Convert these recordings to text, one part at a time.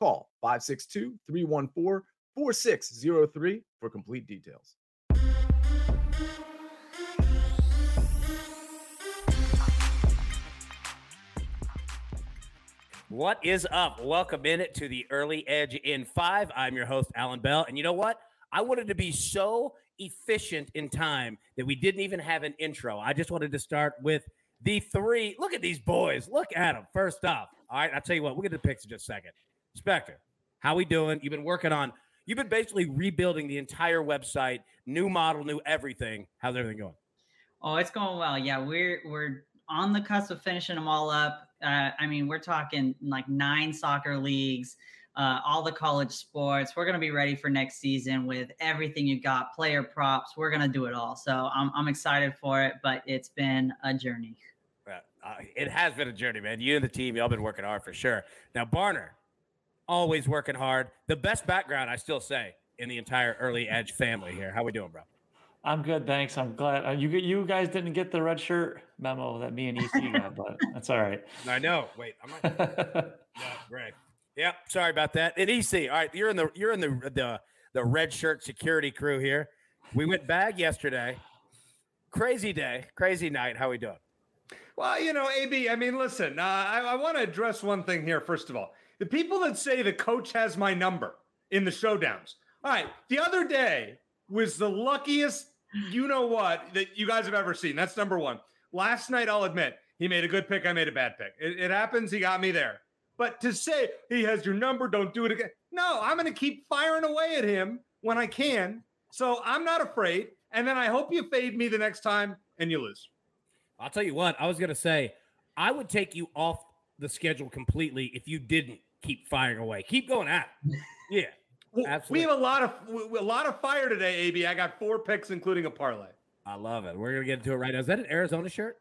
Call 562 314 4603 for complete details. What is up? Welcome in it to the Early Edge in five. I'm your host, Allan Bell. And you know what? I wanted to be so efficient in time that we didn't even have an intro. I just wanted to start with the three. Look at these boys. Look at them. First off, all right, I'll tell you what, we'll get to the picks in just a second. Spector, how we doing? You've been working on, you've been basically rebuilding the entire website, new model, new everything. How's everything going? Oh, it's going well. Yeah, we're we're on the cusp of finishing them all up. Uh, I mean, we're talking like nine soccer leagues, uh, all the college sports. We're going to be ready for next season with everything you got, player props. We're going to do it all. So I'm, I'm excited for it, but it's been a journey. Uh, it has been a journey, man. You and the team, y'all been working hard for sure. Now, Barner, always working hard. The best background, I still say, in the entire early edge family here. How we doing, bro? I'm good, thanks. I'm glad uh, you you guys didn't get the red shirt memo that me and EC got, but that's all right. I know. Wait, I'm not. yeah, right. Yep. Sorry about that. And EC, all right, you're in the you're in the the the red shirt security crew here. We went bag yesterday. Crazy day, crazy night. How we doing? Well, you know, AB. I mean, listen. Uh, I, I want to address one thing here. First of all, the people that say the coach has my number in the showdowns. All right, the other day was the luckiest you know what that you guys have ever seen. That's number one. Last night, I'll admit, he made a good pick. I made a bad pick. It, it happens. He got me there. But to say he has your number, don't do it again. No, I'm going to keep firing away at him when I can. So I'm not afraid. And then I hope you fade me the next time and you lose. I'll tell you what, I was going to say, I would take you off the schedule completely if you didn't keep firing away. Keep going at it. Yeah. Absolutely. We have a lot of a lot of fire today, AB. I got four picks, including a parlay. I love it. We're gonna get into it right now. Is that an Arizona shirt?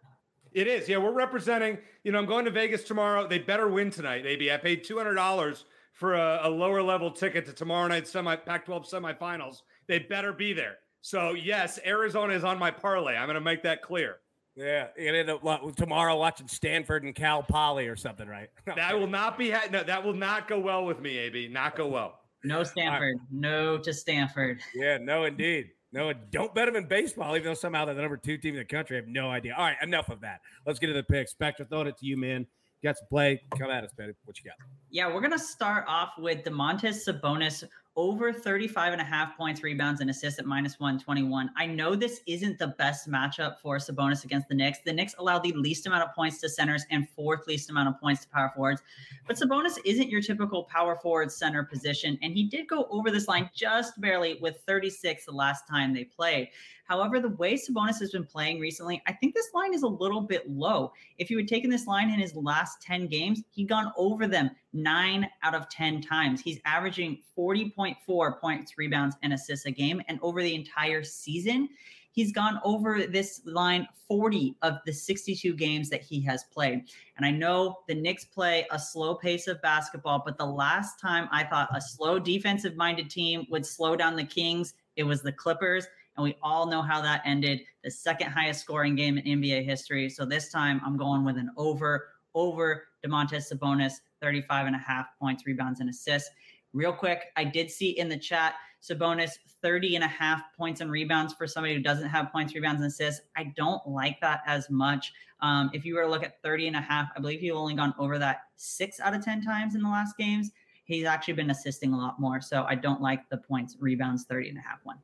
It is. Yeah, we're representing. You know, I'm going to Vegas tomorrow. They better win tonight, AB. I paid two hundred dollars for a, a, lower level ticket to tomorrow night's semi Pac-12 semifinals. They better be there. So yes, Arizona is on my parlay. I'm going to make that clear. Yeah, you end up tomorrow watching Stanford and Cal Poly or something, right? that will not be. Ha- no, that will not go well with me, AB. Not go well. No Stanford. Right. No to Stanford. Yeah, no, indeed. No, don't bet them in baseball, even though somehow they're the number two team in the country. I have no idea. All right, enough of that. Let's get to the picks. Spector, throwing it to you, man. You got some play. Come at us, man. What you got? Yeah, we're going to start off with Domantas Sabonis over 35 and a half points, rebounds, and assists at minus 121. I know this isn't the best matchup for Sabonis against the Knicks. The Knicks allow the least amount of points to centers and fourth least amount of points to power forwards. But Sabonis isn't your typical power forward center position. And he did go over this line just barely with 36 the last time they played. However, the way Sabonis has been playing recently, I think this line is a little bit low. If you had taken this line in his last 10 games, he'd gone over them nine out of 10 times. He's averaging 40.4 points, rebounds, and assists a game. And over the entire season, he's gone over this line 40 of the 62 games that he has played. And I know the Knicks play a slow pace of basketball, but the last time I thought a slow defensive minded team would slow down the Kings, it was the Clippers. And we all know how that ended the second highest scoring game in NBA history. So this time I'm going with an over, over Domantas Sabonis, 35 and a half points, rebounds, and assists. Real quick, I did see in the chat Sabonis 30 and a half points and rebounds for somebody who doesn't have points, rebounds, and assists. I don't like that as much. Um, if you were to look at 30 and a half, I believe he's only gone over that six out of 10 times in the last games. He's actually been assisting a lot more. So I don't like the points, rebounds, 30 and a half one.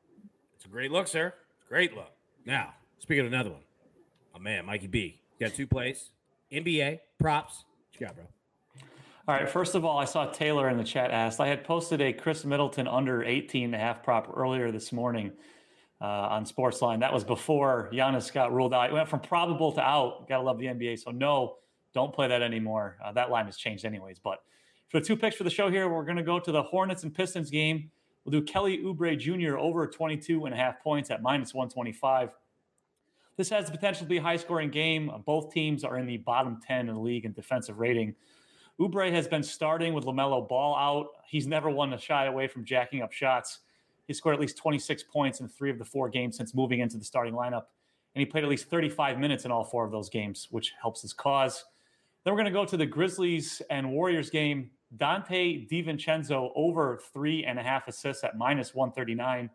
It's a great look, sir. Great look. Now, speaking of another one, my man, Mikey B. You got two plays. NBA, props. What you got, bro? All right. First of all, I saw Taylor in the chat asked. I had posted a Khris Middleton under 18 and a half prop earlier this morning uh, on Sportsline. That was before Giannis got ruled out. It went from probable to out. Gotta love the NBA. So no, don't play that anymore. Uh, that line has changed anyways. But for the two picks for the show here, we're going to go to the Hornets and Pistons game. We'll do Kelly Oubre Jr. over 22 and a half points at minus 125. This has the potential to be a high scoring game. Uh, both teams are in the bottom 10 in the league in defensive rating. Oubre has been starting with LaMelo Ball out. He's never one to shy away from jacking up shots. He scored at least 26 points in three of the four games since moving into the starting lineup. And he played at least 35 minutes in all four of those games, which helps his cause. Then we're going to go to the Grizzlies and Warriors game. Donte DiVincenzo over three and a half assists at minus 139.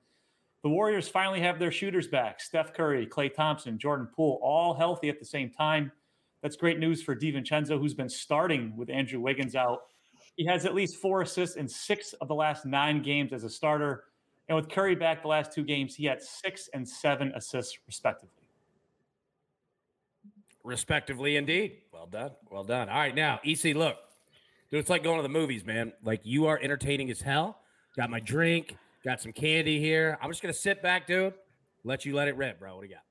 The Warriors finally have their shooters back. Steph Curry, Klay Thompson, Jordan Poole, all healthy at the same time. That's great news for DiVincenzo, who's been starting with Andrew Wiggins out. He has at least four assists in six of the last nine games as a starter. And with Curry back the last two games, he had six and seven assists, respectively. Respectively, indeed. Well done. Well done. All right, now, EC, look, dude, it's like going to the movies, man. Like you are entertaining as hell. Got my drink, got some candy here. I'm just gonna sit back, dude. Let you let it rip, bro. What do you got?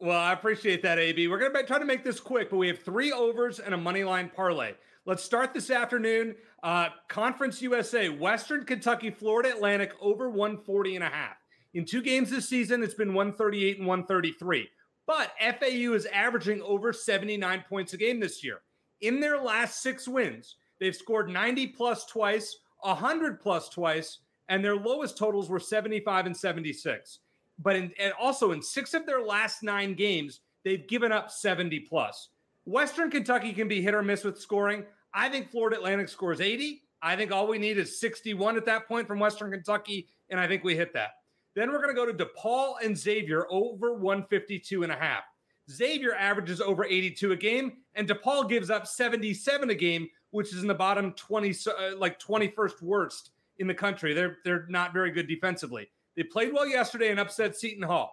Well, I appreciate that, AB. We're going to try to make this quick, but we have three overs and a money line parlay. Let's start this afternoon. Uh, Conference USA, Western Kentucky, Florida Atlantic over 140 and a half. In two games this season, it's been 138 and 133. But FAU is averaging over 79 points a game this year. In their last six wins, they've scored 90 plus twice, 100 plus twice, and their lowest totals were 75 and 76 but in, and also in six of their last nine games, they've given up 70 plus. Western Kentucky can be hit or miss with scoring. I think Florida Atlantic scores 80. I think all we need is 61 at that point from Western Kentucky, and I think we hit that. Then we're going to go to DePaul and Xavier over 152 and a half. Xavier averages over 82 a game, and DePaul gives up 77 a game, which is in the bottom 20, uh, like 21st worst in the country. They're they're not very good defensively. They played well yesterday and upset Seton Hall,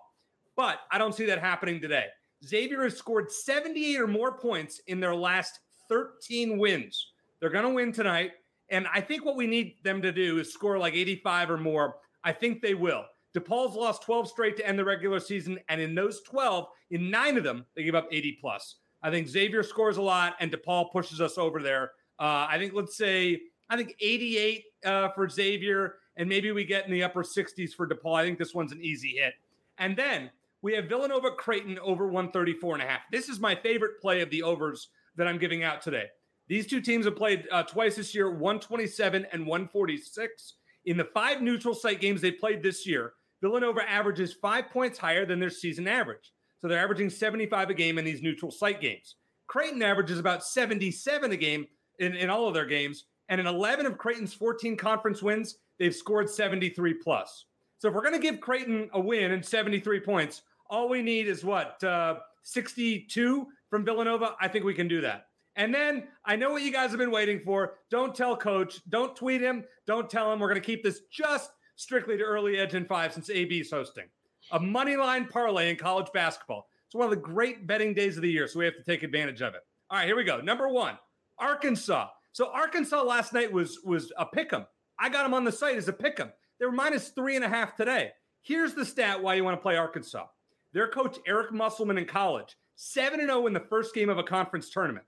but I don't see that happening today. Xavier has scored 78 or more points in their last 13 wins. They're going to win tonight. And I think what we need them to do is score like 85 or more. I think they will. DePaul's lost 12 straight to end the regular season. And in those 12, in nine of them, they give up 80 plus. I think Xavier scores a lot and DePaul pushes us over there. Uh, I think, let's say, I think 88 uh, for Xavier and maybe we get in the upper 60s for DePaul. I think this one's an easy hit. And then we have Villanova Creighton over 134 and a half. This is my favorite play of the overs that I'm giving out today. These two teams have played uh, twice this year, 127 and 146. In the five neutral site games they played this year, Villanova averages five points higher than their season average. So they're averaging 75 a game in these neutral site games. Creighton averages about 77 a game in, in all of their games. And in 11 of Creighton's 14 conference wins, they've scored 73 plus. So if we're going to give Creighton a win and 73 points, all we need is what uh, 62 from Villanova. I think we can do that. And then I know what you guys have been waiting for. Don't tell coach. Don't tweet him. Don't tell him. We're going to keep this just strictly to early edge and five since AB is hosting. A money line parlay in college basketball. It's one of the great betting days of the year, so we have to take advantage of it. All right, here we go. Number one, Arkansas. So Arkansas last night was was a pick 'em. I got them on the site as a pick 'em. They were minus three and a half today. Here's the stat why you want to play Arkansas. Their coach, Eric Musselman in college, 7 and 0 in the first game of a conference tournament.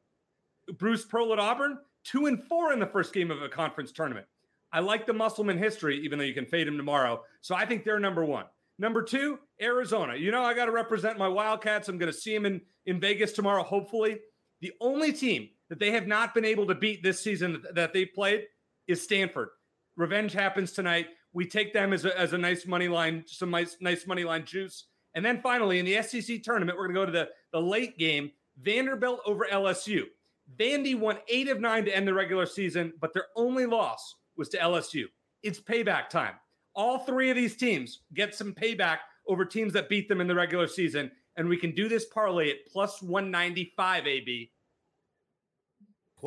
Bruce Pearl at Auburn, 2 and 4 in the first game of a conference tournament. I like the Musselman history, even though you can fade him tomorrow. So I think they're number one. Number two, Arizona. You know, I got to represent my Wildcats. I'm going to see them in, in Vegas tomorrow, hopefully. The only team that they have not been able to beat this season that they've played is Stanford. Revenge happens tonight. We take them as a, as a nice money line, some nice, nice money line juice. And then finally, in the SEC tournament, we're going to go to the, the late game Vanderbilt over LSU. Vandy won eight of nine to end the regular season, but their only loss was to LSU. It's payback time. All three of these teams get some payback over teams that beat them in the regular season. And we can do this parlay at plus 195, AB.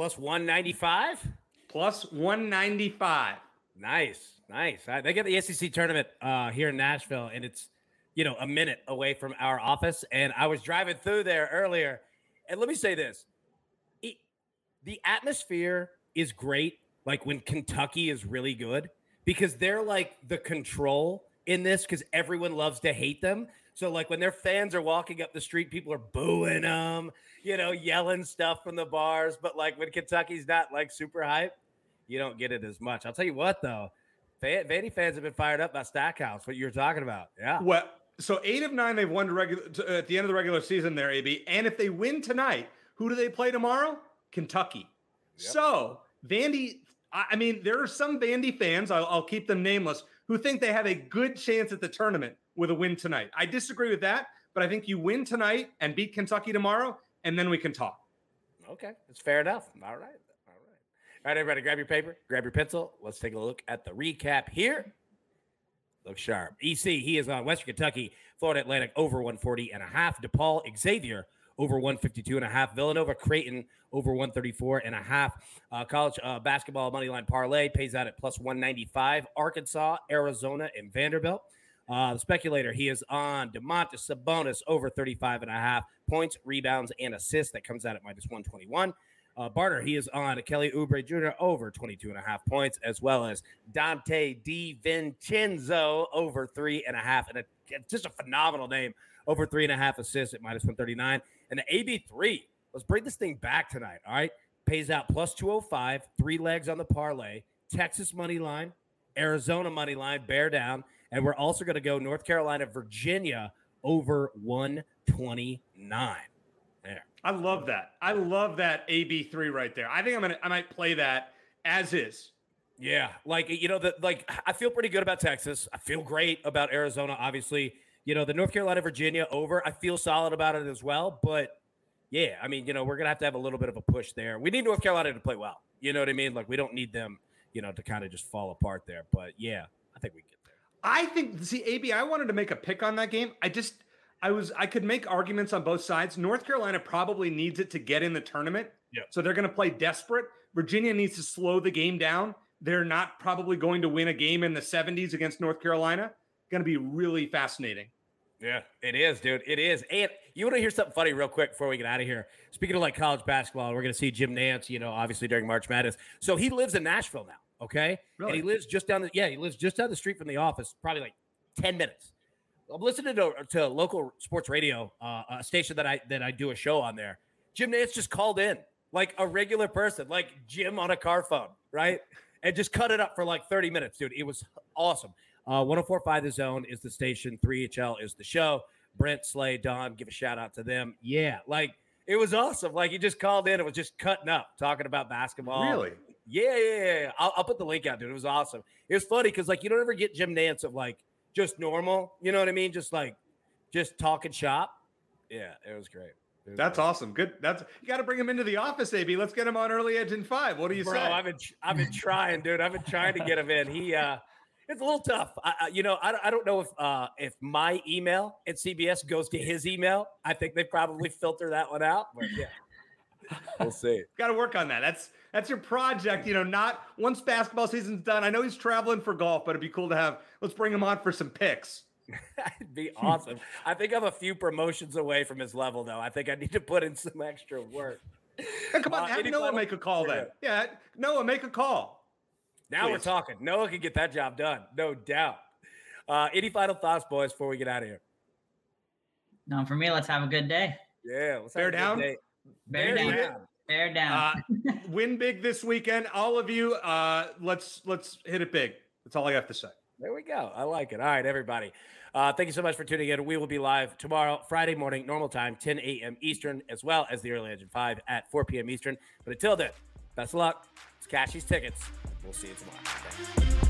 Plus 195? Plus 195. Nice, nice. They get the SEC tournament uh, here in Nashville, and it's you know a minute away from our office. And I was driving through there earlier, and let me say this: it, the atmosphere is great. Like when Kentucky is really good because they're like the control in this because everyone loves to hate them. So like when their fans are walking up the street, people are booing them, you know, yelling stuff from the bars. But like when Kentucky's not like super hype, you don't get it as much. I'll tell you what though, Vandy fans have been fired up by Stackhouse. What you're talking about? Yeah. Well, so eight of nine they've won to regular to, uh, at the end of the regular season. There, AB, and if they win tonight, who do they play tomorrow? Kentucky. Yep. So Vandy. I mean, there are some Vandy fans. I'll, I'll keep them nameless who think they have a good chance at the tournament with a win tonight. I disagree with that, but I think you win tonight and beat Kentucky tomorrow, and then we can talk. Okay, it's fair enough. All right. All right. All right, everybody, grab your paper, grab your pencil. Let's take a look at the recap here. Look sharp. EC, he is on Western Kentucky, Florida Atlantic over 140 and a half. DePaul Xavier over 152 and a half. Villanova Creighton over 134 and a half. Uh, college uh, basketball money line parlay pays out at plus 195. Arkansas, Arizona, and Vanderbilt. Uh, the speculator, he is on Domantas Sabonis over 35 and a half points, rebounds, and assists. That comes out at minus 121. Uh, Barner, he is on Kelly Oubre Jr. over 22 and a half points, as well as Donte DiVincenzo over three and a half. And a, just a phenomenal name, over three and a half assists at minus 139. And the AB3, let's bring this thing back tonight. All right. Pays out plus 205, three legs on the parlay, Texas money line, Arizona money line, bear down. And we're also going to go North Carolina, Virginia over 129. There. I love that. I love that AB3 right there. I think I'm gonna I might play that as is. Yeah, like you know, the like I feel pretty good about Texas. I feel great about Arizona, obviously. You know, the North Carolina Virginia over, I feel solid about it as well. But yeah, I mean, you know, we're gonna have to have a little bit of a push there. We need North Carolina to play well. You know what I mean? Like we don't need them, you know, to kind of just fall apart there. But yeah, I think we there. I think see, AB, I wanted to make a pick on that game. I just I was I could make arguments on both sides. North Carolina probably needs it to get in the tournament. Yeah. So they're going to play desperate. Virginia needs to slow the game down. They're not probably going to win a game in the 70s against North Carolina. Going to be really fascinating. Yeah, it is, dude. It is. And you want to hear something funny real quick before we get out of here? Speaking of like college basketball, we're going to see Jim Nantz, you know, obviously during March Madness. So he lives in Nashville now, okay? Really? And he lives just down the yeah, he lives just down the street from the office, probably like 10 minutes. I'm listening to, to local sports radio, uh, a station that I that I do a show on there. Jim Nantz just called in like a regular person, like Jim on a car phone, right? And just cut it up for like 30 minutes, dude. It was awesome. Uh, 1045 The Zone is the station, 3HL is the show. Brent, Slay, Don, give a shout out to them. Yeah, like it was awesome. Like he just called in and was just cutting up, talking about basketball. Really? Yeah, yeah, yeah. I'll, I'll put the link out, dude. It was awesome. It was funny because like you don't ever get Jim Nantz of like just normal. You know what I mean? Just like just talking shop. Yeah, it was great. It was That's great. awesome. Good. That's you got to bring him into the office, AB. Let's get him on early edge in five. What do you Bro, say? I've been I've been trying, dude. I've been trying to get him in. He uh it's a little tough. I, I, you know, I, I don't know if uh, if my email at CBS goes to his email. I think they probably filter that one out. But yeah, we'll see. Got to work on that. That's that's your project. You know, not once basketball season's done. I know he's traveling for golf, but it'd be cool to have. Let's bring him on for some picks. That'd be awesome. I think I'm a few promotions away from his level, though. I think I need to put in some extra work. Hey, come on, Uh, have Noah final- make a call then. Yeah, Noah, make a call. Now we're Please. talking. Noah can get that job done, no doubt. Uh, any final thoughts, boys, before we get out of here? No, for me, let's have a good day. Yeah, let's Bear have a good down? day. Bear, Bear down. down. Bear down. Uh, win big this weekend, all of you. Uh, let's let's hit it big. That's all I have to say. There we go. I like it. All right, everybody. Uh, thank you so much for tuning in. We will be live tomorrow, Friday morning, normal time, 10 a.m. Eastern, as well as the early engine 5 at 4 p.m. Eastern. But until then, best of luck. It's Cashy's tickets. We'll see you tomorrow. Thanks.